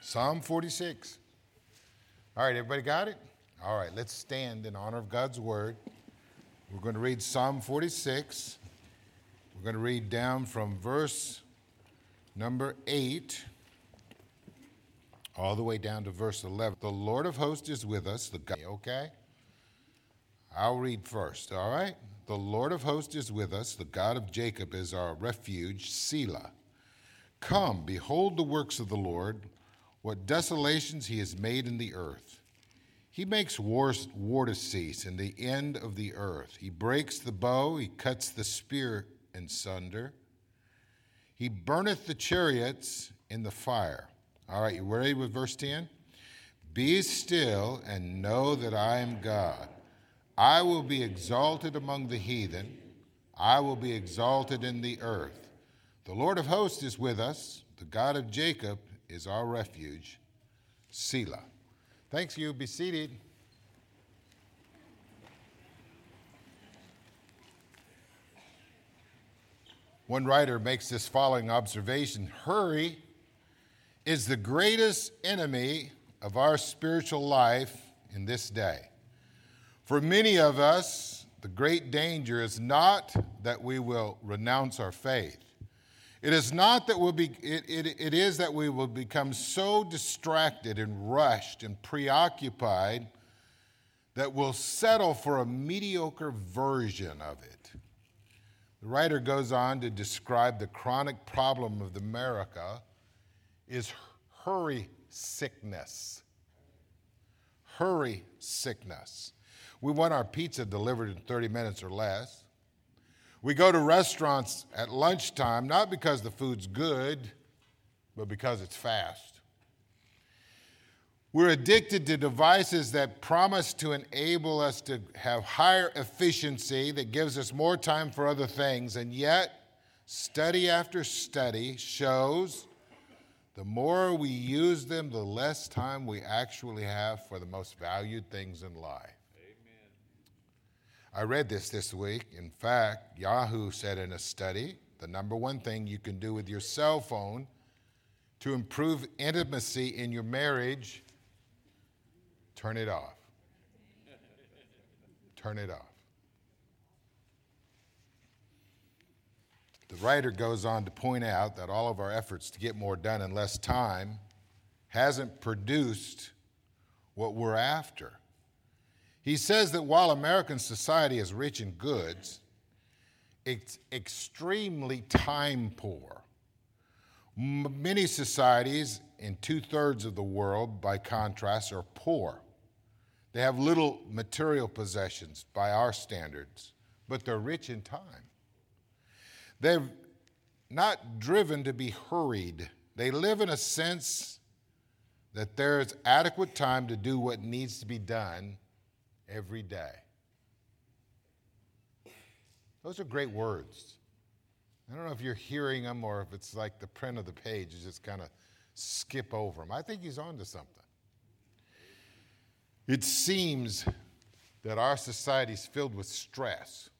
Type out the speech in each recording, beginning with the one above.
Psalm 46. All right, everybody got it? All right, let's stand in honor of God's word. We're going to read Psalm 46. We're going to read down from verse number 8 all the way down to verse 11. The Lord of hosts is with us, the God, okay? I'll read first, all right? The Lord of hosts is with us, the God of Jacob is our refuge, Selah. Come, behold the works of the Lord, what desolations he has made in the earth. He makes war, war to cease in the end of the earth. He breaks the bow, he cuts the spear in sunder. He burneth the chariots in the fire. All right, you ready with verse 10? Be still and know that I am God. I will be exalted among the heathen, I will be exalted in the earth. The Lord of hosts is with us, the God of Jacob is our refuge. Selah. Thanks, you. Be seated. One writer makes this following observation Hurry is the greatest enemy of our spiritual life in this day. For many of us, the great danger is not that we will renounce our faith. It is not that we'll be, it, it, it is that we will become so distracted and rushed and preoccupied that we'll settle for a mediocre version of it. The writer goes on to describe the chronic problem of America is hurry sickness. Hurry sickness. We want our pizza delivered in 30 minutes or less. We go to restaurants at lunchtime not because the food's good, but because it's fast. We're addicted to devices that promise to enable us to have higher efficiency, that gives us more time for other things, and yet, study after study shows the more we use them, the less time we actually have for the most valued things in life. I read this this week. In fact, Yahoo said in a study the number one thing you can do with your cell phone to improve intimacy in your marriage turn it off. turn it off. The writer goes on to point out that all of our efforts to get more done in less time hasn't produced what we're after. He says that while American society is rich in goods, it's extremely time poor. Many societies in two thirds of the world, by contrast, are poor. They have little material possessions by our standards, but they're rich in time. They're not driven to be hurried. They live in a sense that there's adequate time to do what needs to be done every day. Those are great words. I don't know if you're hearing them or if it's like the print of the page, you just kind of skip over them. I think he's on to something. It seems that our society is filled with stress,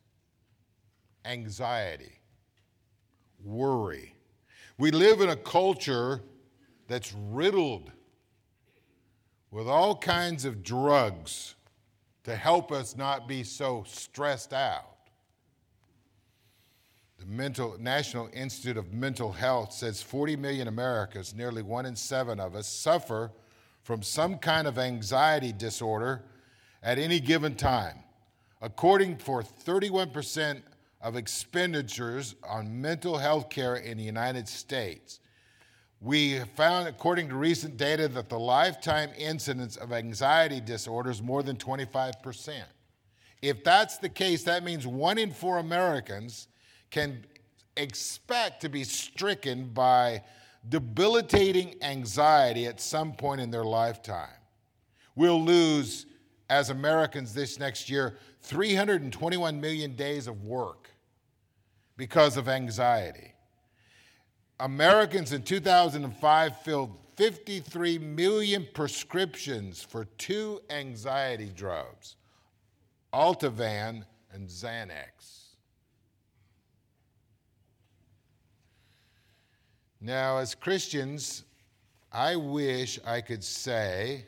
anxiety, worry. We live in a culture that's riddled with all kinds of drugs to help us not be so stressed out. The Mental, National Institute of Mental Health says 40 million Americans, nearly one in seven of us, suffer from some kind of anxiety disorder at any given time. According for 31% of expenditures on mental health care in the United States, we found, according to recent data, that the lifetime incidence of anxiety disorders more than 25%. If that's the case, that means one in four Americans can expect to be stricken by debilitating anxiety at some point in their lifetime. We'll lose, as Americans this next year, 321 million days of work because of anxiety. Americans in 2005 filled 53 million prescriptions for two anxiety drugs, Ativan and Xanax. Now, as Christians, I wish I could say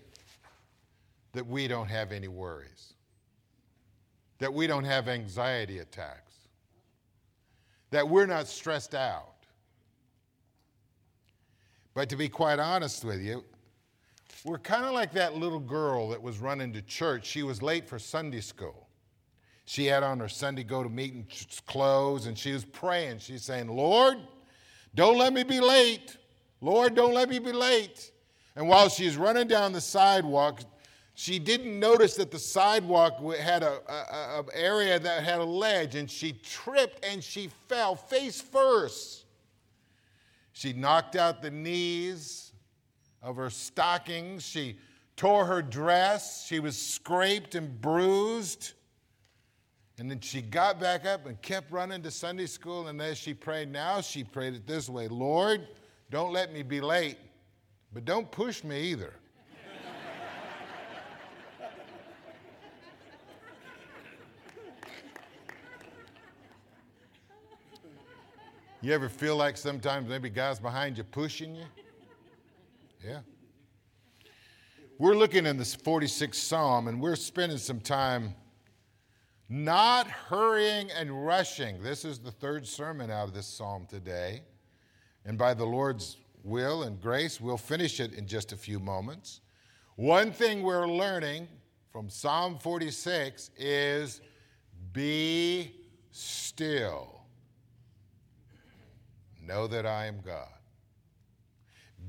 that we don't have any worries, that we don't have anxiety attacks, that we're not stressed out. But to be quite honest with you, we're kind of like that little girl that was running to church. She was late for Sunday school. She had on her Sunday go to meeting clothes and she was praying. She's saying, Lord, don't let me be late. Lord, don't let me be late. And while she's running down the sidewalk, she didn't notice that the sidewalk had a, a, a, area that had a ledge, and she tripped and she fell face first. She knocked out the knees of her stockings. She tore her dress. She was scraped and bruised. And then she got back up and kept running to Sunday school. And as she prayed, now she prayed it this way Lord, don't let me be late, but don't push me either. You ever feel like sometimes maybe God's behind you pushing you? Yeah. We're looking in this 46th Psalm and we're spending some time not hurrying and rushing. This is the third sermon out of this psalm today. And by the Lord's will and grace, we'll finish it in just a few moments. One thing we're learning from Psalm 46 is be still. Know that I am God.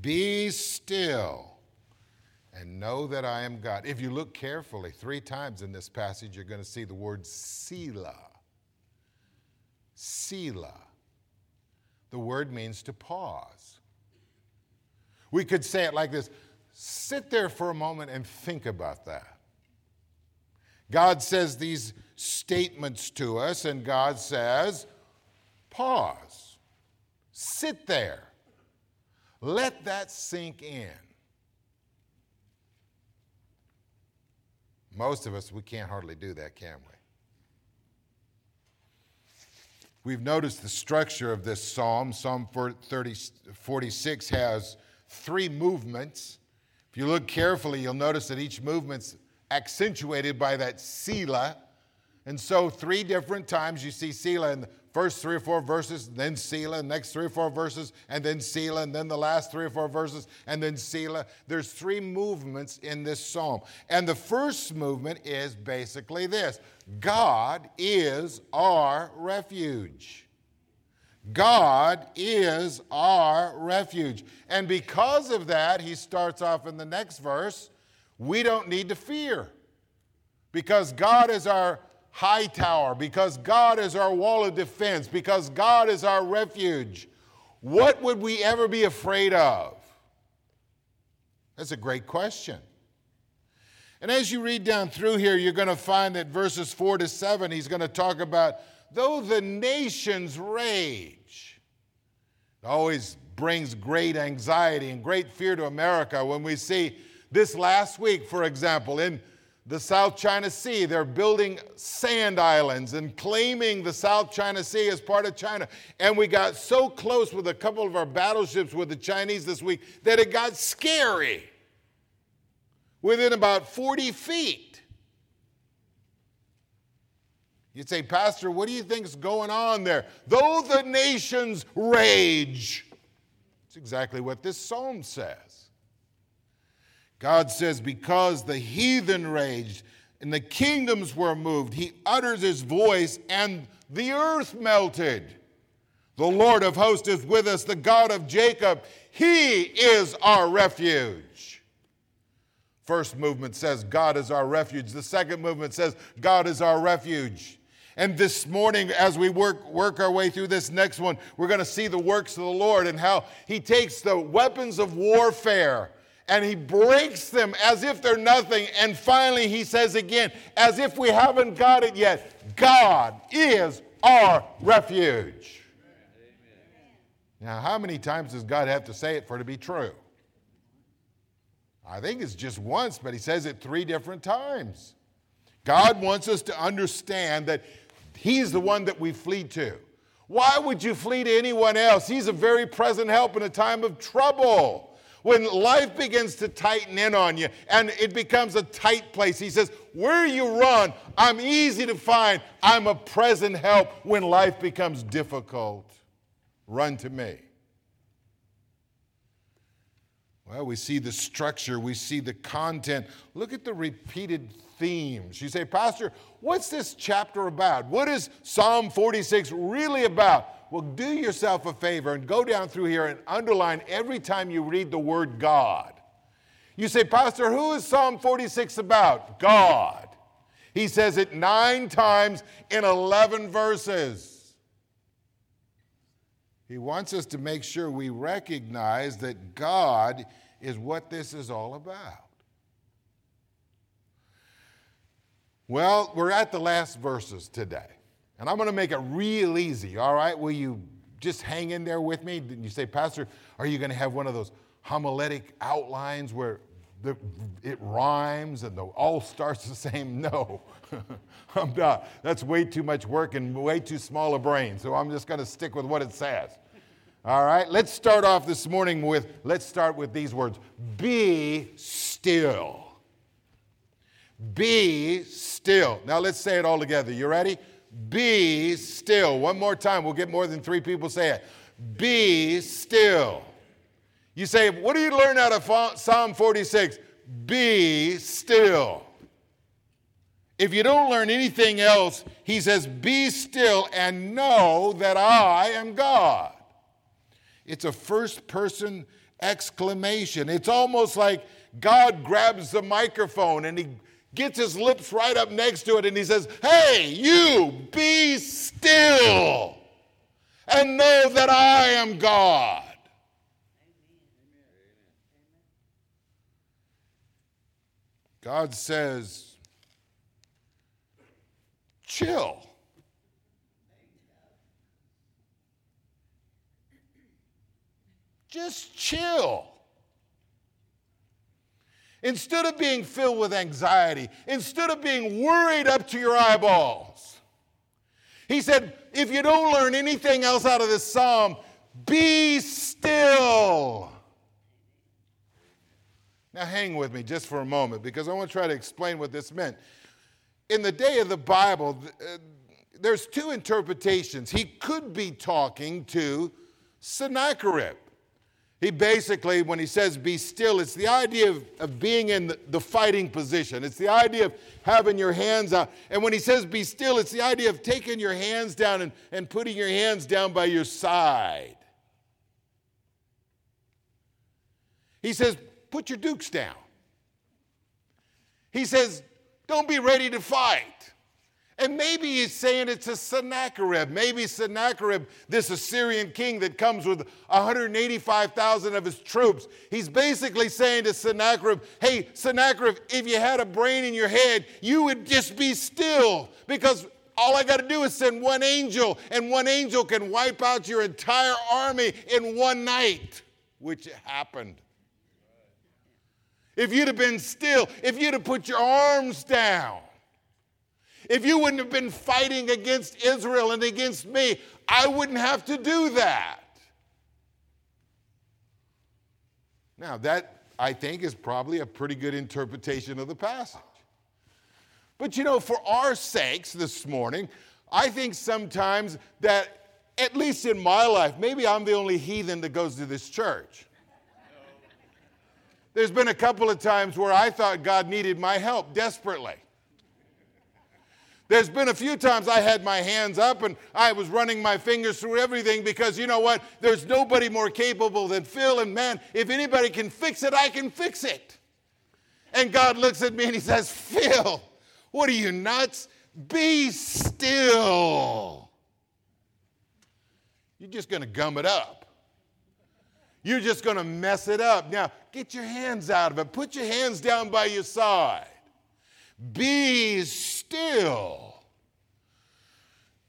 Be still and know that I am God. If you look carefully, three times in this passage, you're going to see the word Selah. Selah. The word means to pause. We could say it like this sit there for a moment and think about that. God says these statements to us, and God says, pause. Sit there. Let that sink in. Most of us, we can't hardly do that, can we? We've noticed the structure of this psalm. Psalm 30, 46 has three movements. If you look carefully, you'll notice that each movement's accentuated by that Selah. And so, three different times you see Selah in the first three or four verses, then Selah, next three or four verses, and then Selah, and then the last three or four verses, and then Selah. There's three movements in this psalm. And the first movement is basically this God is our refuge. God is our refuge. And because of that, he starts off in the next verse we don't need to fear because God is our high tower, because God is our wall of defense, because God is our refuge, what would we ever be afraid of? That's a great question. And as you read down through here, you're going to find that verses 4 to 7, he's going to talk about though the nations rage. It always brings great anxiety and great fear to America when we see this last week, for example, in the South China Sea. They're building sand islands and claiming the South China Sea as part of China. And we got so close with a couple of our battleships with the Chinese this week that it got scary within about 40 feet. You'd say, Pastor, what do you think's going on there? Though the nations rage. It's exactly what this psalm says. God says, Because the heathen raged and the kingdoms were moved, he utters his voice and the earth melted. The Lord of hosts is with us, the God of Jacob. He is our refuge. First movement says, God is our refuge. The second movement says, God is our refuge. And this morning, as we work, work our way through this next one, we're going to see the works of the Lord and how He takes the weapons of warfare and he breaks them as if they're nothing. And finally, he says again, as if we haven't got it yet, God is our refuge. Now, how many times does God have to say it for it to be true? I think it's just once, but he says it three different times. God wants us to understand that he's the one that we flee to. Why would you flee to anyone else? He's a very present help in a time of trouble. When life begins to tighten in on you and it becomes a tight place, he says, Where you run, I'm easy to find. I'm a present help when life becomes difficult. Run to me. Well, we see the structure, we see the content. Look at the repeated themes. You say, Pastor, what's this chapter about? What is Psalm 46 really about? Well, do yourself a favor and go down through here and underline every time you read the word God. You say, Pastor, who is Psalm 46 about? God. He says it nine times in 11 verses. He wants us to make sure we recognize that God is what this is all about. Well, we're at the last verses today. And I'm going to make it real easy, all right? Will you just hang in there with me? You say, Pastor, are you going to have one of those homiletic outlines where the, it rhymes and the all starts the same? No, I'm not. That's way too much work and way too small a brain. So I'm just going to stick with what it says. All right, let's start off this morning with, let's start with these words Be still. Be still. Now let's say it all together. You ready? Be still. One more time. We'll get more than three people say it. Be still. You say, what do you learn out of Psalm 46? Be still. If you don't learn anything else, he says, Be still and know that I am God. It's a first person exclamation. It's almost like God grabs the microphone and he gets his lips right up next to it, and he says, Hey, you, be still and know that I am God. God says, chill. Just chill. Instead of being filled with anxiety, instead of being worried up to your eyeballs, he said, if you don't learn anything else out of this psalm, be still. Now, hang with me just for a moment because I want to try to explain what this meant. In the day of the Bible, uh, there's two interpretations. He could be talking to Sennacherib. He basically, when he says be still, it's the idea of, of being in the, the, fighting position. It's the idea of having your hands out. And when he says be still, it's the idea of taking your hands down and, and putting your hands down by your side. He says, put your dukes down. He says, don't be ready to fight. And maybe he's saying it's a Sennacherib. Maybe Sennacherib, this Assyrian king that comes with 185,000 of his troops, he's basically saying to Sennacherib, hey, Sennacherib, if you had a brain in your head, you would just be still because all I got to do is send one angel, and one angel can wipe out your entire army in one night, which happened. If you'd have been still, if you'd have put your arms down, if you wouldn't have been fighting against Israel and against me, I wouldn't have to do that. Now, that I think is probably a pretty good interpretation of the passage. But you know, for our sakes this morning, I think sometimes that, at least in my life, maybe I'm the only heathen that goes to this church. There's been a couple of times where I thought God needed my help desperately. There's been a few times I had my hands up and I was running my fingers through everything because you know what? There's nobody more capable than Phil, and man, if anybody can fix it, I can fix it. And God looks at me and He says, Phil, what are you nuts? Be still. You're just going to gum it up. You're just going to mess it up. Now, get your hands out of it. Put your hands down by your side. Be still.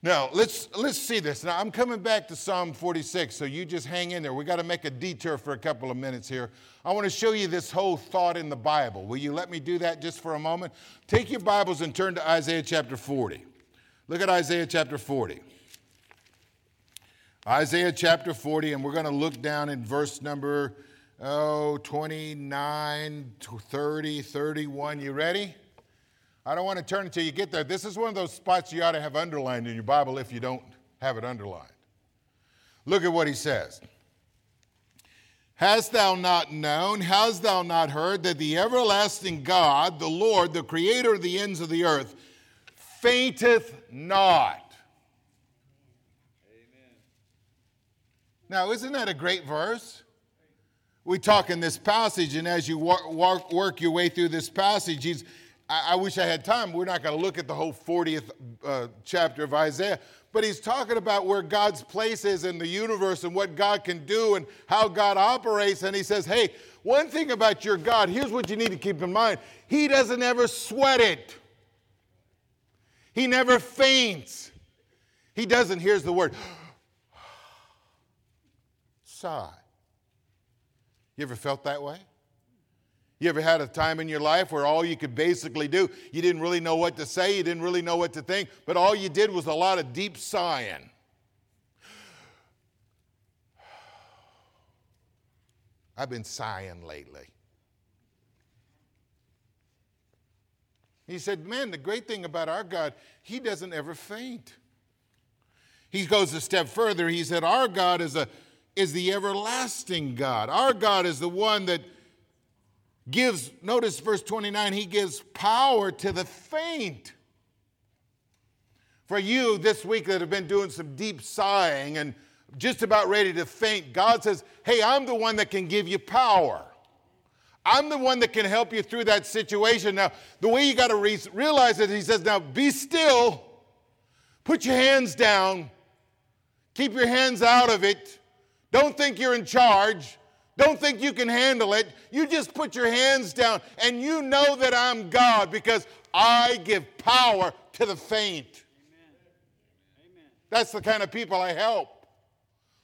Now, let's, let's see this. Now, I'm coming back to Psalm 46, so you just hang in there. We got to make a detour for a couple of minutes here. I want to show you this whole thought in the Bible. Will you let me do that just for a moment? Take your Bibles and turn to Isaiah chapter 40. Look at Isaiah chapter 40. Isaiah chapter 40, and we're going to look down in verse number oh, 29, 30, 31. You ready? I don't want to turn until you get there. This is one of those spots you ought to have underlined in your Bible if you don't have it underlined. Look at what he says. Hast thou not known, hast thou not heard that the everlasting God, the Lord, the creator of the ends of the earth, fainteth not? Amen. Now, isn't that a great verse? We talk in this passage, and as you work, work your way through this passage, he's, I, I wish I had time. We're not going to look at the whole 40th uh, chapter of Isaiah, but he's talking about where God's place is in the universe and what God can do and how God operates. And he says, hey, one thing about your God, here's what you need to keep in mind He doesn't ever sweat it, He never faints. He doesn't, here's the word sigh. You ever felt that way? You ever had a time in your life where all you could basically do, you didn't really know what to say, you didn't really know what to think, but all you did was a lot of deep sighing? I've been sighing lately. He said, Man, the great thing about our God, He doesn't ever faint. He goes a step further. He said, Our God is, a, is the everlasting God. Our God is the one that gives, notice verse 29, he gives power to the faint. For you this week that have been doing some deep sighing and just about ready to faint, God says, Hey, I'm the one that can give you power. I'm the one that can help you through that situation. Now, the way you got to re- realize it, he says, Now be still, put your hands down, keep your hands out of it. Don't think you're in charge. Don't think you can handle it. You just put your hands down and you know that I'm God because I give power to the faint. Amen. That's the kind of people I help.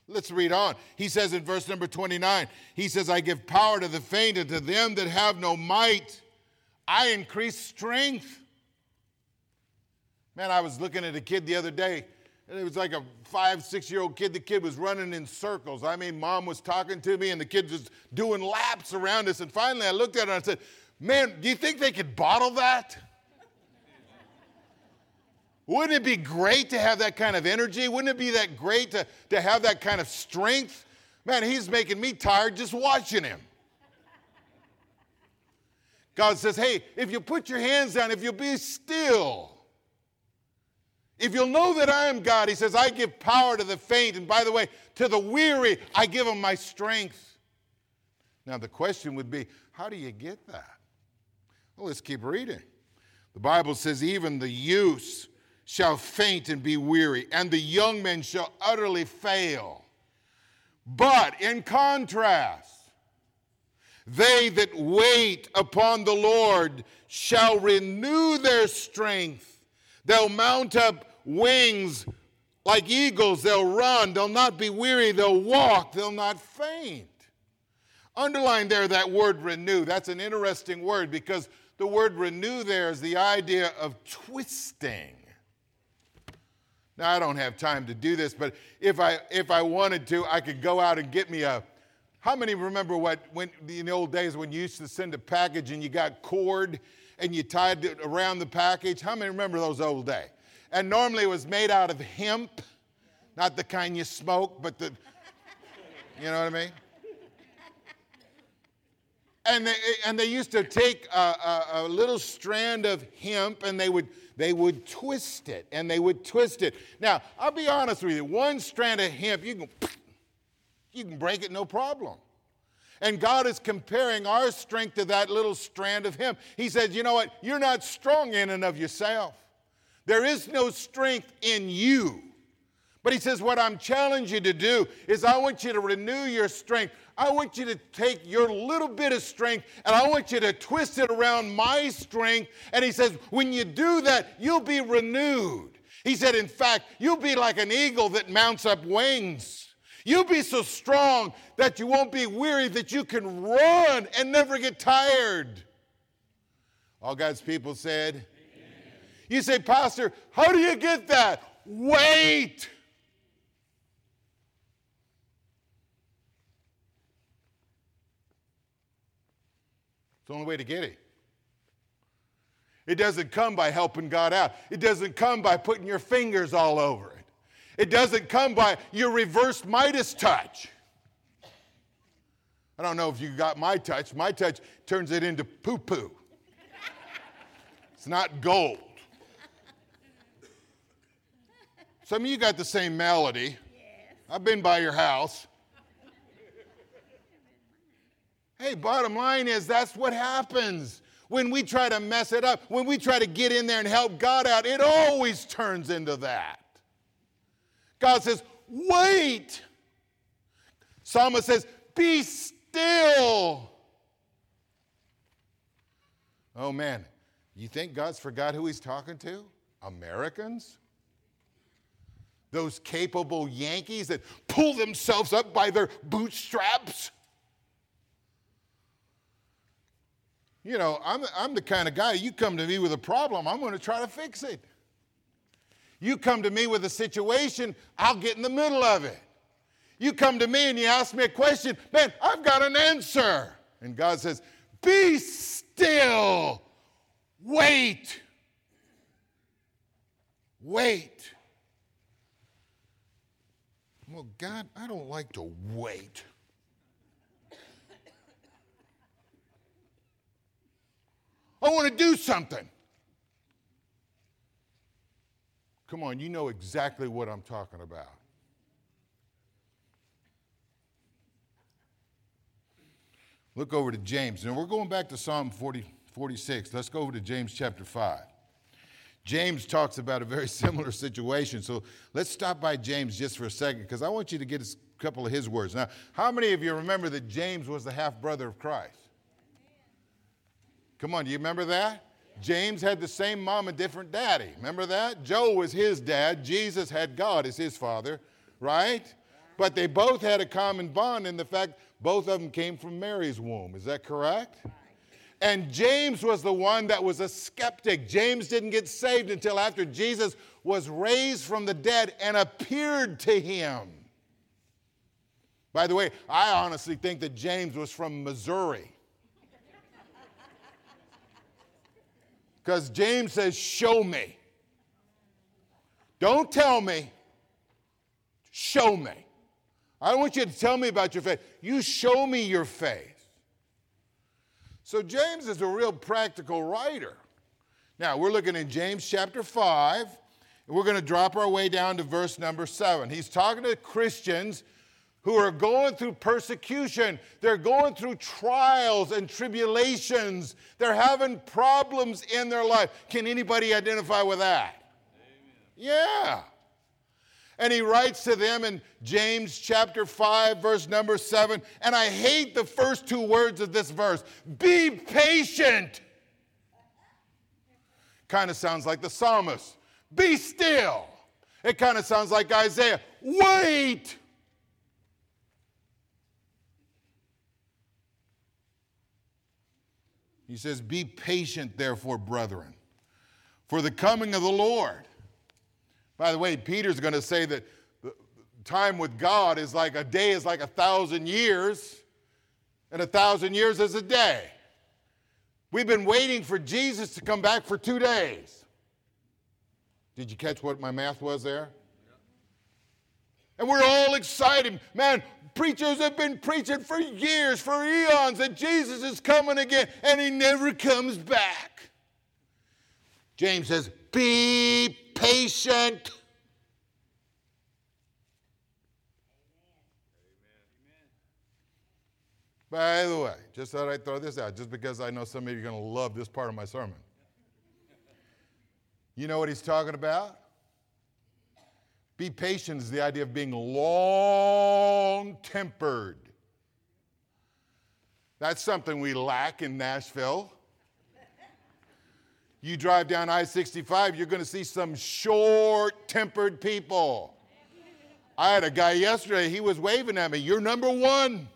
Let's read on. He says in verse number 29, he says, I give power to the faint and to them that have no might, I increase strength. Man, I was looking at a kid the other day and it was like a five, six year old kid. The kid was running in circles. I mean, mom was talking to me, and the kid was doing laps around us. And finally, I looked at her and I said, Man, do you think they could bottle that? Wouldn't it be great to have that kind of energy? Wouldn't it be that great to, to have that kind of strength? Man, he's making me tired just watching him. God says, Hey, if you put your hands down, if you be still, if you'll know that I am God, he says, I give power to the faint. And by the way, to the weary, I give them my strength. Now, the question would be, how do you get that? Well, let's keep reading. The Bible says, even the youths shall faint and be weary, and the young men shall utterly fail. But in contrast, they that wait upon the Lord shall renew their strength. They'll mount up wings like eagles. They'll run, they'll not be weary, they'll walk, they'll not faint. Underline there that word renew. That's an interesting word because the word renew there is the idea of twisting. Now, I don't have time to do this, but if I, if I wanted to, I could go out and get me a. How many remember what, when, in the old days when you used to send a package and you got cord and you tied it around the package? How many remember those old days? And normally it was made out of hemp, not the kind you smoke, but the, you know what I mean? And they, and they used to take a, a, a little strand of hemp and they would, they would twist it and they would twist it. Now, I'll be honest with you, one strand of hemp, you can, you can break it no problem. And God is comparing our strength to that little strand of hemp. He says, you know what? You're not strong in and of yourself. There is no strength in you. But he says, What I'm challenging you to do is I want you to renew your strength. I want you to take your little bit of strength and I want you to twist it around my strength. And he says, When you do that, you'll be renewed. He said, In fact, you'll be like an eagle that mounts up wings. You'll be so strong that you won't be weary, that you can run and never get tired. All God's people said, you say, Pastor, how do you get that? Wait. It's the only way to get it. It doesn't come by helping God out. It doesn't come by putting your fingers all over it. It doesn't come by your reverse Midas touch. I don't know if you got my touch. My touch turns it into poo poo. It's not gold. Some of you got the same melody. I've been by your house. Hey, bottom line is that's what happens. When we try to mess it up, when we try to get in there and help God out, it always turns into that. God says, wait. Psalmist says, be still. Oh man, you think God's forgot who he's talking to? Americans? Those capable Yankees that pull themselves up by their bootstraps? You know, I'm, I'm the kind of guy, you come to me with a problem, I'm going to try to fix it. You come to me with a situation, I'll get in the middle of it. You come to me and you ask me a question, man, I've got an answer. And God says, Be still, wait. Wait. Well, God, I don't like to wait. I want to do something. Come on, you know exactly what I'm talking about. Look over to James. Now we're going back to Psalm 40, 46. Let's go over to James chapter 5. James talks about a very similar situation. So let's stop by James just for a second because I want you to get a couple of his words. Now, how many of you remember that James was the half brother of Christ? Come on, do you remember that? James had the same mom and different daddy. Remember that? Joe was his dad. Jesus had God as his father, right? But they both had a common bond in the fact both of them came from Mary's womb. Is that correct? And James was the one that was a skeptic. James didn't get saved until after Jesus was raised from the dead and appeared to him. By the way, I honestly think that James was from Missouri. Because James says, Show me. Don't tell me, show me. I don't want you to tell me about your faith. You show me your faith. So, James is a real practical writer. Now, we're looking in James chapter 5, and we're going to drop our way down to verse number 7. He's talking to Christians who are going through persecution. They're going through trials and tribulations. They're having problems in their life. Can anybody identify with that? Amen. Yeah. And he writes to them in James chapter 5, verse number 7. And I hate the first two words of this verse be patient. Kind of sounds like the psalmist. Be still. It kind of sounds like Isaiah. Wait. He says, Be patient, therefore, brethren, for the coming of the Lord. By the way, Peter's going to say that time with God is like a day is like a thousand years, and a thousand years is a day. We've been waiting for Jesus to come back for two days. Did you catch what my math was there? And we're all excited. Man, preachers have been preaching for years, for eons, that Jesus is coming again, and he never comes back. James says, Be patient. By the way, just thought I'd throw this out, just because I know some of you are going to love this part of my sermon. You know what he's talking about? Be patient is the idea of being long tempered. That's something we lack in Nashville. You drive down I 65, you're going to see some short tempered people. I had a guy yesterday, he was waving at me, You're number one.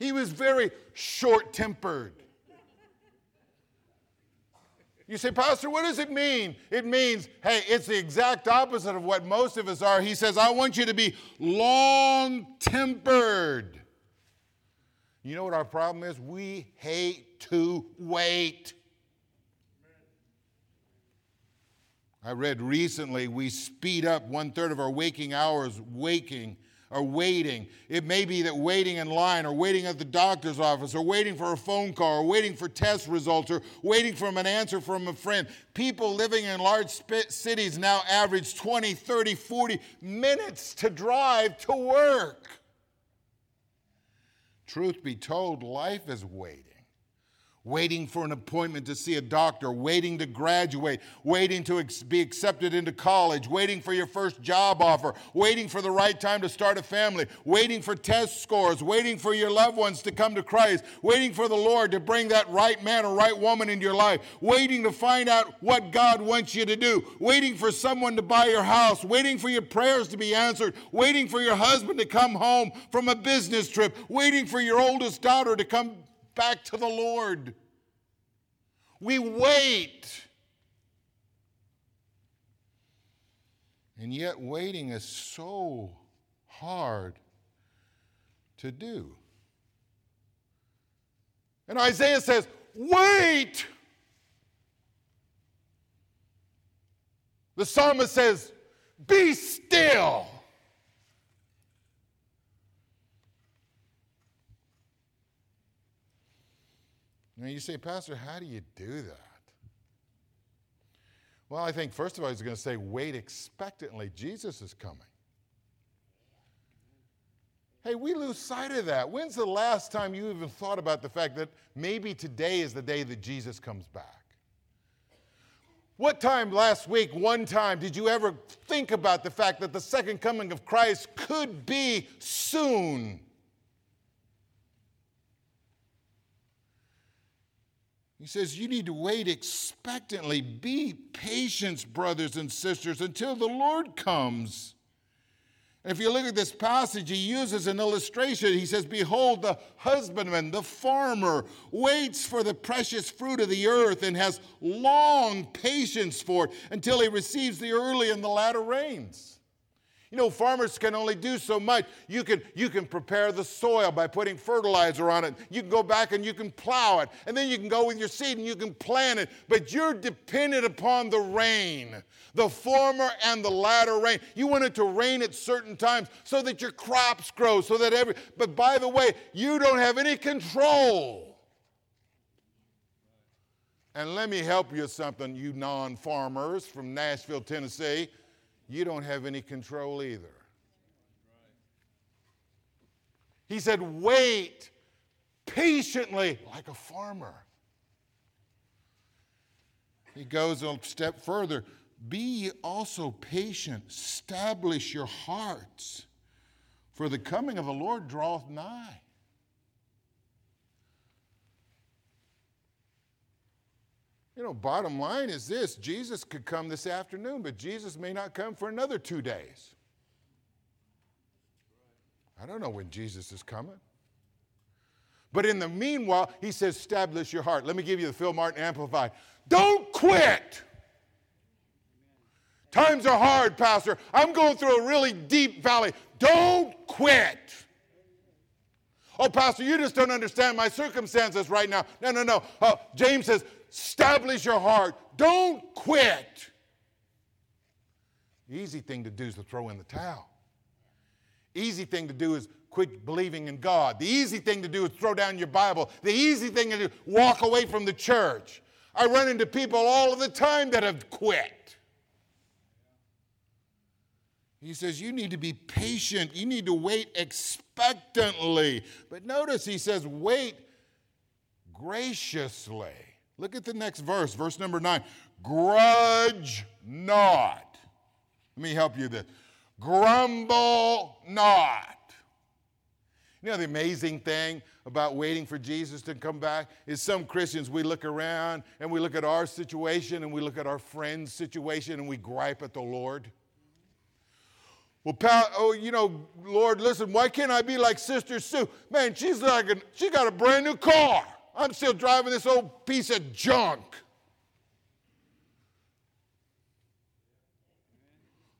He was very short tempered. You say, Pastor, what does it mean? It means, hey, it's the exact opposite of what most of us are. He says, I want you to be long tempered. You know what our problem is? We hate to wait. I read recently we speed up one third of our waking hours waking or waiting. It may be that waiting in line or waiting at the doctor's office or waiting for a phone call or waiting for test results or waiting for an answer from a friend. People living in large cities now average 20, 30, 40 minutes to drive to work. Truth be told, life is waiting waiting for an appointment to see a doctor, waiting to graduate, waiting to ex- be accepted into college, waiting for your first job offer, waiting for the right time to start a family, waiting for test scores, waiting for your loved ones to come to Christ, waiting for the Lord to bring that right man or right woman into your life, waiting to find out what God wants you to do, waiting for someone to buy your house, waiting for your prayers to be answered, waiting for your husband to come home from a business trip, waiting for your oldest daughter to come back to the Lord. We wait. And yet, waiting is so hard to do. And Isaiah says, Wait! The psalmist says, Be still. Now you say, Pastor, how do you do that? Well, I think first of all, he's going to say, wait expectantly. Jesus is coming. Hey, we lose sight of that. When's the last time you even thought about the fact that maybe today is the day that Jesus comes back? What time last week, one time, did you ever think about the fact that the second coming of Christ could be soon? He says, You need to wait expectantly. Be patient, brothers and sisters, until the Lord comes. And if you look at this passage, he uses an illustration. He says, Behold, the husbandman, the farmer, waits for the precious fruit of the earth and has long patience for it until he receives the early and the latter rains. You know, farmers can only do so much. You can, you can prepare the soil by putting fertilizer on it. You can go back and you can plow it. And then you can go with your seed and you can plant it. But you're dependent upon the rain, the former and the latter rain. You want it to rain at certain times so that your crops grow, so that every. But by the way, you don't have any control. And let me help you something, you non farmers from Nashville, Tennessee you don't have any control either. He said, wait patiently like a farmer. He goes a step further. Be also patient, establish your hearts, for the coming of the Lord draweth nigh. You know, bottom line is this Jesus could come this afternoon, but Jesus may not come for another two days. I don't know when Jesus is coming. But in the meanwhile, he says, establish your heart. Let me give you the Phil Martin Amplified. Don't quit. Times are hard, Pastor. I'm going through a really deep valley. Don't quit. Oh, Pastor, you just don't understand my circumstances right now. No, no, no. Uh, James says, establish your heart. Don't quit. The easy thing to do is to throw in the towel. Easy thing to do is quit believing in God. The easy thing to do is throw down your Bible. The easy thing to do is walk away from the church. I run into people all of the time that have quit. He says, You need to be patient. You need to wait expectantly. But notice he says, Wait graciously. Look at the next verse, verse number nine. Grudge not. Let me help you this. Grumble not. You know, the amazing thing about waiting for Jesus to come back is some Christians, we look around and we look at our situation and we look at our friend's situation and we gripe at the Lord. Well, pal, oh, you know, Lord, listen, why can't I be like Sister Sue? Man, she's like, a, she got a brand new car. I'm still driving this old piece of junk.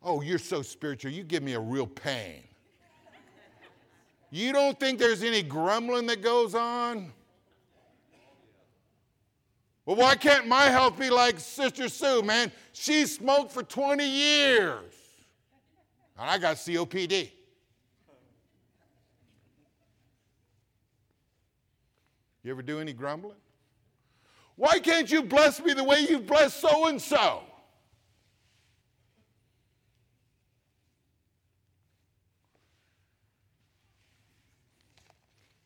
Oh, you're so spiritual. You give me a real pain. You don't think there's any grumbling that goes on? Well, why can't my health be like Sister Sue, man? She smoked for 20 years. And I got COPD. You ever do any grumbling? Why can't you bless me the way you've blessed so and so?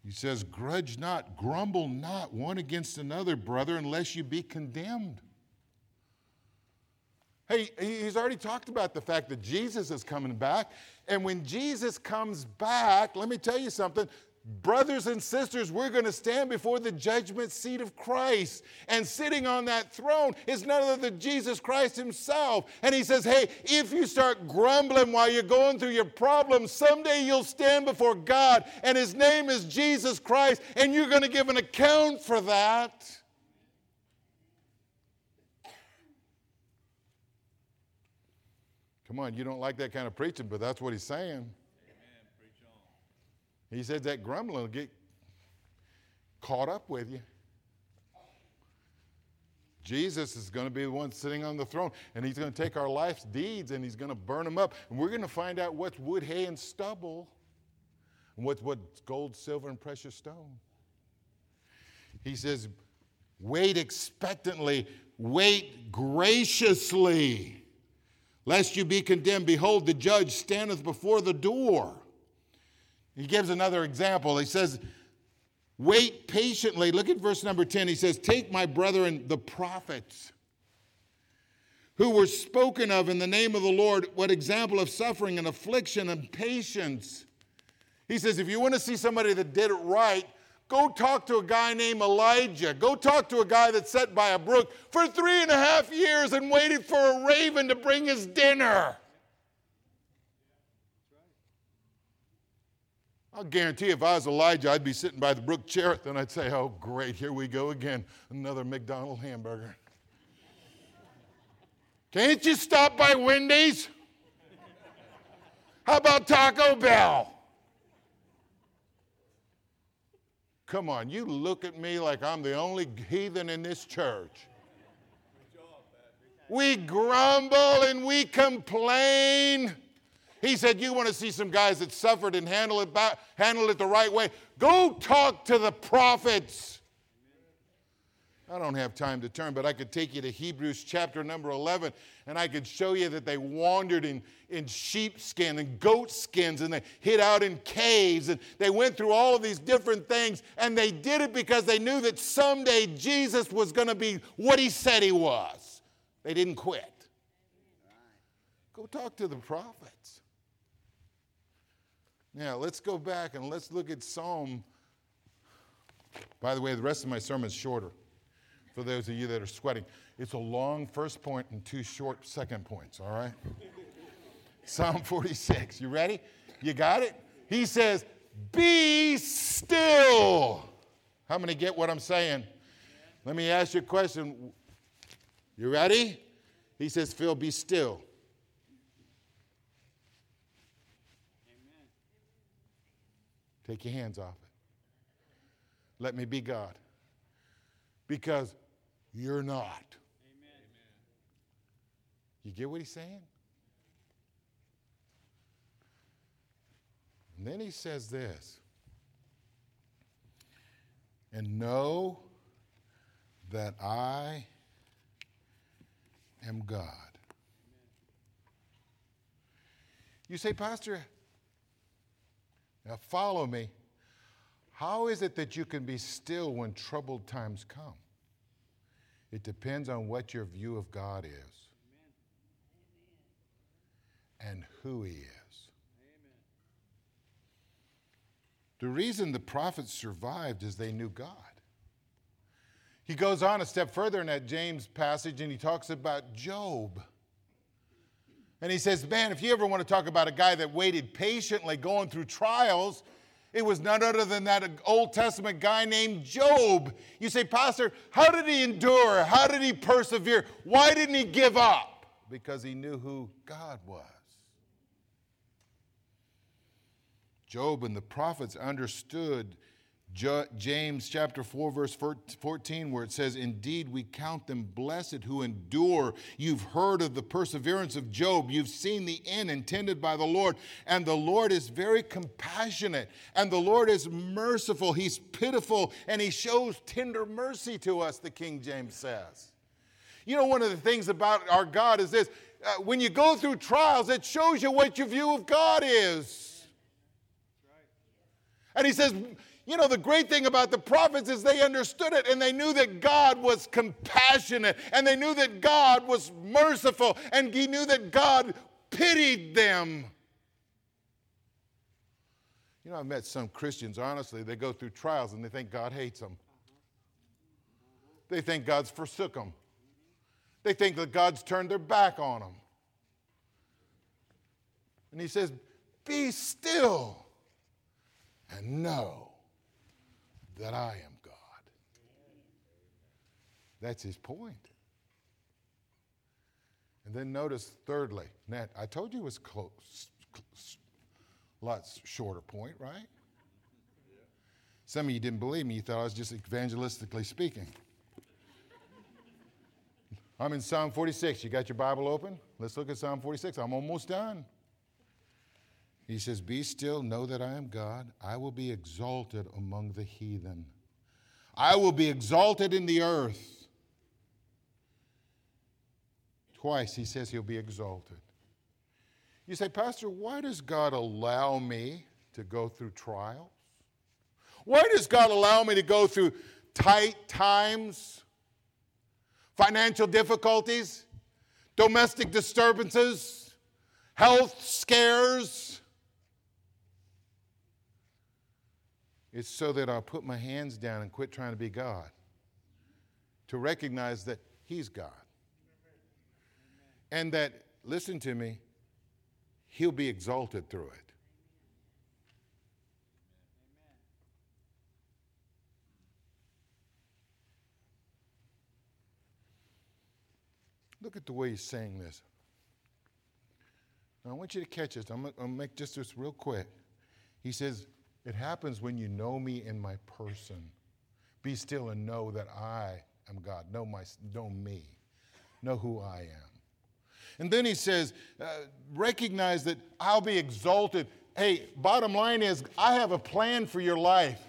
He says, Grudge not, grumble not one against another, brother, unless you be condemned. Hey, he's already talked about the fact that Jesus is coming back. And when Jesus comes back, let me tell you something brothers and sisters, we're going to stand before the judgment seat of Christ. And sitting on that throne is none other than Jesus Christ himself. And he says, Hey, if you start grumbling while you're going through your problems, someday you'll stand before God, and his name is Jesus Christ, and you're going to give an account for that. Come on, you don't like that kind of preaching, but that's what he's saying. He said that grumbling will get caught up with you. Jesus is going to be the one sitting on the throne, and he's going to take our life's deeds and he's going to burn them up. And we're going to find out what's wood, hay, and stubble, and what's, what's gold, silver, and precious stone. He says, Wait expectantly, wait graciously, lest you be condemned. Behold, the judge standeth before the door. He gives another example. He says, Wait patiently. Look at verse number 10. He says, Take my brethren, the prophets, who were spoken of in the name of the Lord, what example of suffering and affliction and patience. He says, If you want to see somebody that did it right, go talk to a guy named Elijah. Go talk to a guy that sat by a brook for three and a half years and waited for a raven to bring his dinner. I'll guarantee if I was Elijah, I'd be sitting by the brook Cherith and I'd say, Oh, great, here we go again. Another McDonald hamburger. Can't you stop by Wendy's? How about Taco Bell? Come on, you look at me like I'm the only heathen in this church. We grumble and we complain. He said, You want to see some guys that suffered and handle it, back, handle it the right way? Go talk to the prophets. I don't have time to turn, but I could take you to Hebrews chapter number 11, and I could show you that they wandered in, in sheepskin and goat skins, and they hid out in caves, and they went through all of these different things, and they did it because they knew that someday Jesus was going to be what he said he was. They didn't quit. Go talk to the prophets. Now, let's go back and let's look at Psalm. By the way, the rest of my sermon is shorter for those of you that are sweating. It's a long first point and two short second points, all right? Psalm 46. You ready? You got it? He says, Be still. How many get what I'm saying? Let me ask you a question. You ready? He says, Phil, be still. Take your hands off it. Let me be God. Because you're not. Amen. You get what he's saying? And then he says this and know that I am God. You say, Pastor, now, follow me. How is it that you can be still when troubled times come? It depends on what your view of God is and who He is. The reason the prophets survived is they knew God. He goes on a step further in that James passage and he talks about Job. And he says, Man, if you ever want to talk about a guy that waited patiently going through trials, it was none other than that Old Testament guy named Job. You say, Pastor, how did he endure? How did he persevere? Why didn't he give up? Because he knew who God was. Job and the prophets understood James chapter 4, verse 14, where it says, Indeed, we count them blessed who endure. You've heard of the perseverance of Job. You've seen the end intended by the Lord. And the Lord is very compassionate, and the Lord is merciful. He's pitiful, and He shows tender mercy to us, the King James says. You know, one of the things about our God is this uh, when you go through trials, it shows you what your view of God is. And He says, you know, the great thing about the prophets is they understood it and they knew that God was compassionate and they knew that God was merciful and he knew that God pitied them. You know, I've met some Christians, honestly, they go through trials and they think God hates them. They think God's forsook them. They think that God's turned their back on them. And he says, Be still and know that I am God. That's his point. And then notice, thirdly, Nat, I told you it was close, close lots shorter point, right? Some of you didn't believe me. You thought I was just evangelistically speaking. I'm in Psalm 46. You got your Bible open? Let's look at Psalm 46. I'm almost done. He says, Be still, know that I am God. I will be exalted among the heathen. I will be exalted in the earth. Twice he says he'll be exalted. You say, Pastor, why does God allow me to go through trials? Why does God allow me to go through tight times, financial difficulties, domestic disturbances, health scares? It's so that I'll put my hands down and quit trying to be God. To recognize that He's God. And that, listen to me, He'll be exalted through it. Look at the way he's saying this. Now, I want you to catch this. I'm going to make just this real quick. He says, it happens when you know me in my person. Be still and know that I am God. Know, my, know me. Know who I am. And then he says, uh, recognize that I'll be exalted. Hey, bottom line is, I have a plan for your life.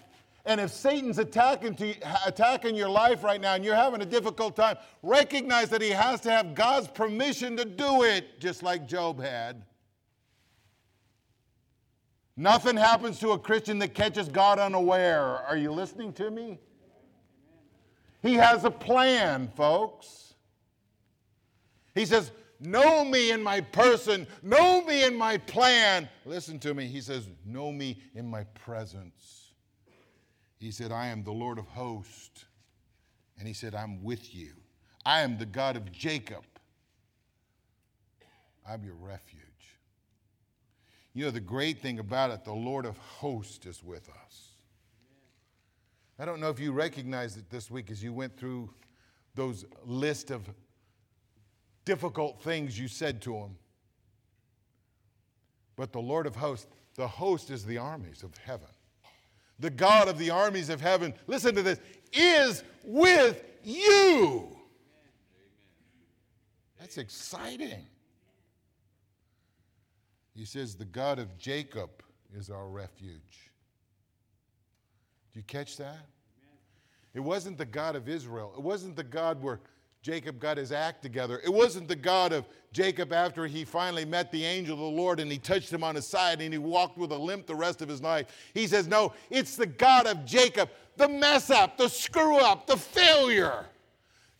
And if Satan's attacking, to, attacking your life right now and you're having a difficult time, recognize that he has to have God's permission to do it, just like Job had. Nothing happens to a Christian that catches God unaware. Are you listening to me? He has a plan, folks. He says, Know me in my person, know me in my plan. Listen to me. He says, Know me in my presence. He said, I am the Lord of hosts. And he said, I'm with you. I am the God of Jacob. I'm your refuge. You know, the great thing about it, the Lord of hosts is with us. I don't know if you recognized it this week as you went through those list of difficult things you said to him. But the Lord of hosts, the host is the armies of heaven. The God of the armies of heaven, listen to this, is with you. That's exciting. He says, The God of Jacob is our refuge. Do you catch that? It wasn't the God of Israel. It wasn't the God where Jacob got his act together. It wasn't the God of Jacob after he finally met the angel of the Lord and he touched him on his side and he walked with a limp the rest of his life. He says, No, it's the God of Jacob, the mess up, the screw up, the failure.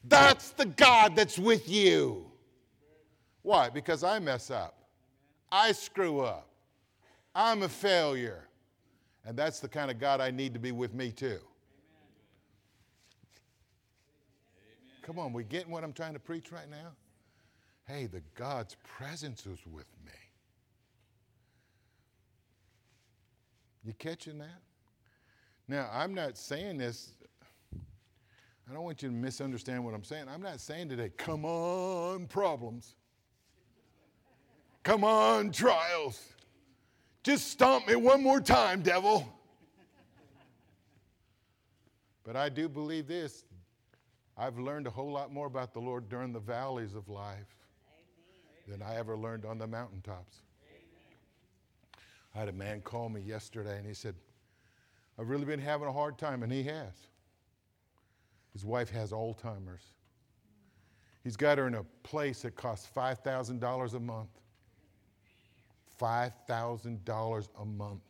That's the God that's with you. Why? Because I mess up. I screw up. I'm a failure. And that's the kind of God I need to be with me too. Come on, we getting what I'm trying to preach right now? Hey, the God's presence is with me. You catching that? Now, I'm not saying this, I don't want you to misunderstand what I'm saying. I'm not saying today, come on, problems. Come on, trials. Just stomp me one more time, devil. But I do believe this. I've learned a whole lot more about the Lord during the valleys of life than I ever learned on the mountaintops. I had a man call me yesterday and he said, I've really been having a hard time, and he has. His wife has Alzheimer's. He's got her in a place that costs $5,000 a month. $5,000 a month.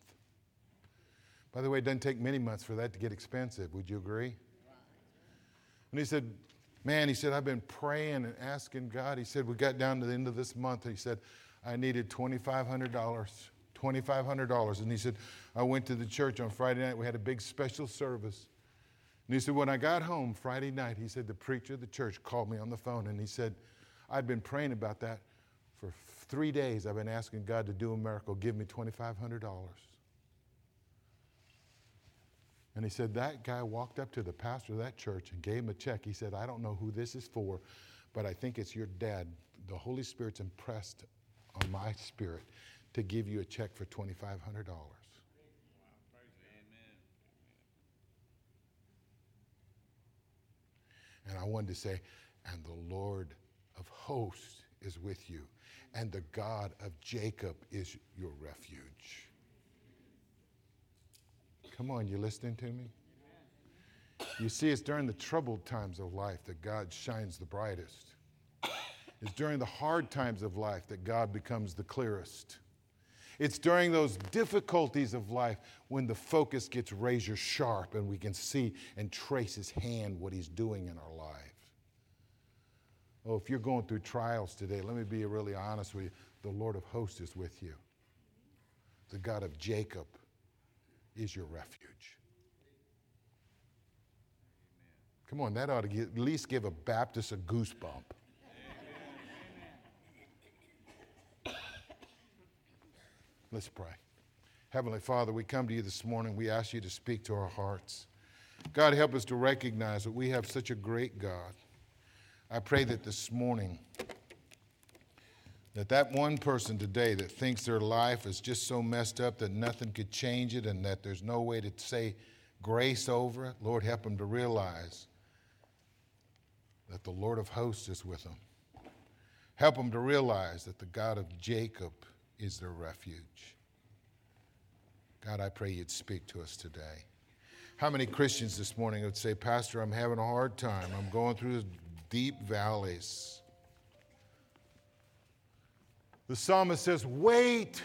By the way, it doesn't take many months for that to get expensive. Would you agree? And he said, Man, he said, I've been praying and asking God. He said, We got down to the end of this month. He said, I needed $2,500. $2,500. And he said, I went to the church on Friday night. We had a big special service. And he said, When I got home Friday night, he said, the preacher of the church called me on the phone and he said, I'd been praying about that for three days. I've been asking God to do a miracle. Give me $2,500. And he said, That guy walked up to the pastor of that church and gave him a check. He said, I don't know who this is for, but I think it's your dad. The Holy Spirit's impressed on my spirit to give you a check for $2,500. And I wanted to say, and the Lord of hosts is with you, and the God of Jacob is your refuge. Come on, you listening to me? You see, it's during the troubled times of life that God shines the brightest. It's during the hard times of life that God becomes the clearest. It's during those difficulties of life when the focus gets razor sharp and we can see and trace His hand, what He's doing in our life. Oh, if you're going through trials today, let me be really honest with you. The Lord of hosts is with you. The God of Jacob is your refuge. Come on, that ought to get, at least give a Baptist a goosebump. Let's pray. Heavenly Father, we come to you this morning. We ask you to speak to our hearts. God, help us to recognize that we have such a great God. I pray that this morning, that that one person today that thinks their life is just so messed up that nothing could change it and that there's no way to say grace over it, Lord, help them to realize that the Lord of hosts is with them. Help them to realize that the God of Jacob is their refuge. God, I pray you'd speak to us today. How many Christians this morning would say, Pastor, I'm having a hard time. I'm going through deep valleys. The psalmist says, Wait.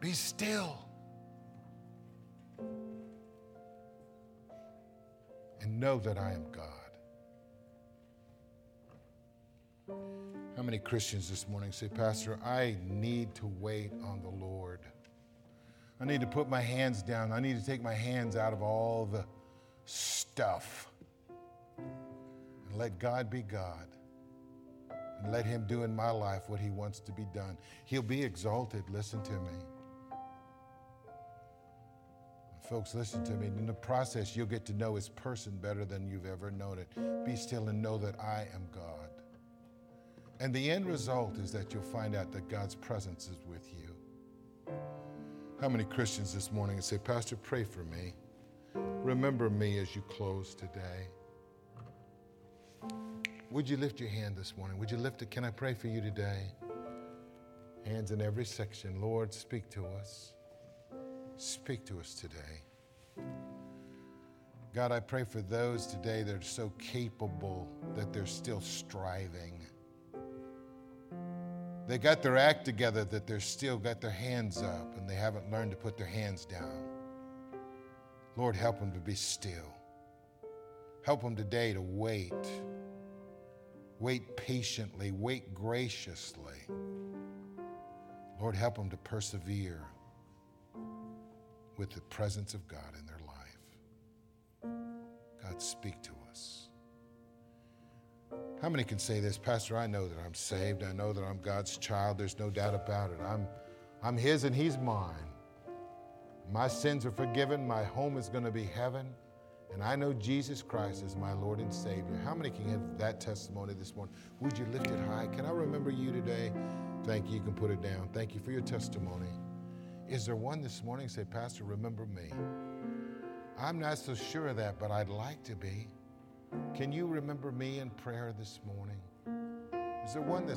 Be still. And know that I am God. How many Christians this morning say, Pastor, I need to wait on the Lord? I need to put my hands down. I need to take my hands out of all the stuff and let God be God. And let Him do in my life what He wants to be done. He'll be exalted. Listen to me. Folks, listen to me. In the process, you'll get to know His person better than you've ever known it. Be still and know that I am God. And the end result is that you'll find out that God's presence is with you. How many Christians this morning and say, Pastor, pray for me? Remember me as you close today. Would you lift your hand this morning? Would you lift it? Can I pray for you today? Hands in every section. Lord, speak to us. Speak to us today. God, I pray for those today that are so capable that they're still striving they got their act together that they're still got their hands up and they haven't learned to put their hands down. Lord, help them to be still. Help them today to wait. Wait patiently, wait graciously. Lord, help them to persevere with the presence of God in their life. God, speak to us. How many can say this, Pastor? I know that I'm saved. I know that I'm God's child. There's no doubt about it. I'm, I'm His and He's mine. My sins are forgiven. My home is going to be heaven. and I know Jesus Christ is my Lord and Savior. How many can have that testimony this morning? Would you lift it high? Can I remember you today? Thank you. You can put it down. Thank you for your testimony. Is there one this morning say, Pastor, remember me? I'm not so sure of that, but I'd like to be. Can you remember me in prayer this morning? Is there one that's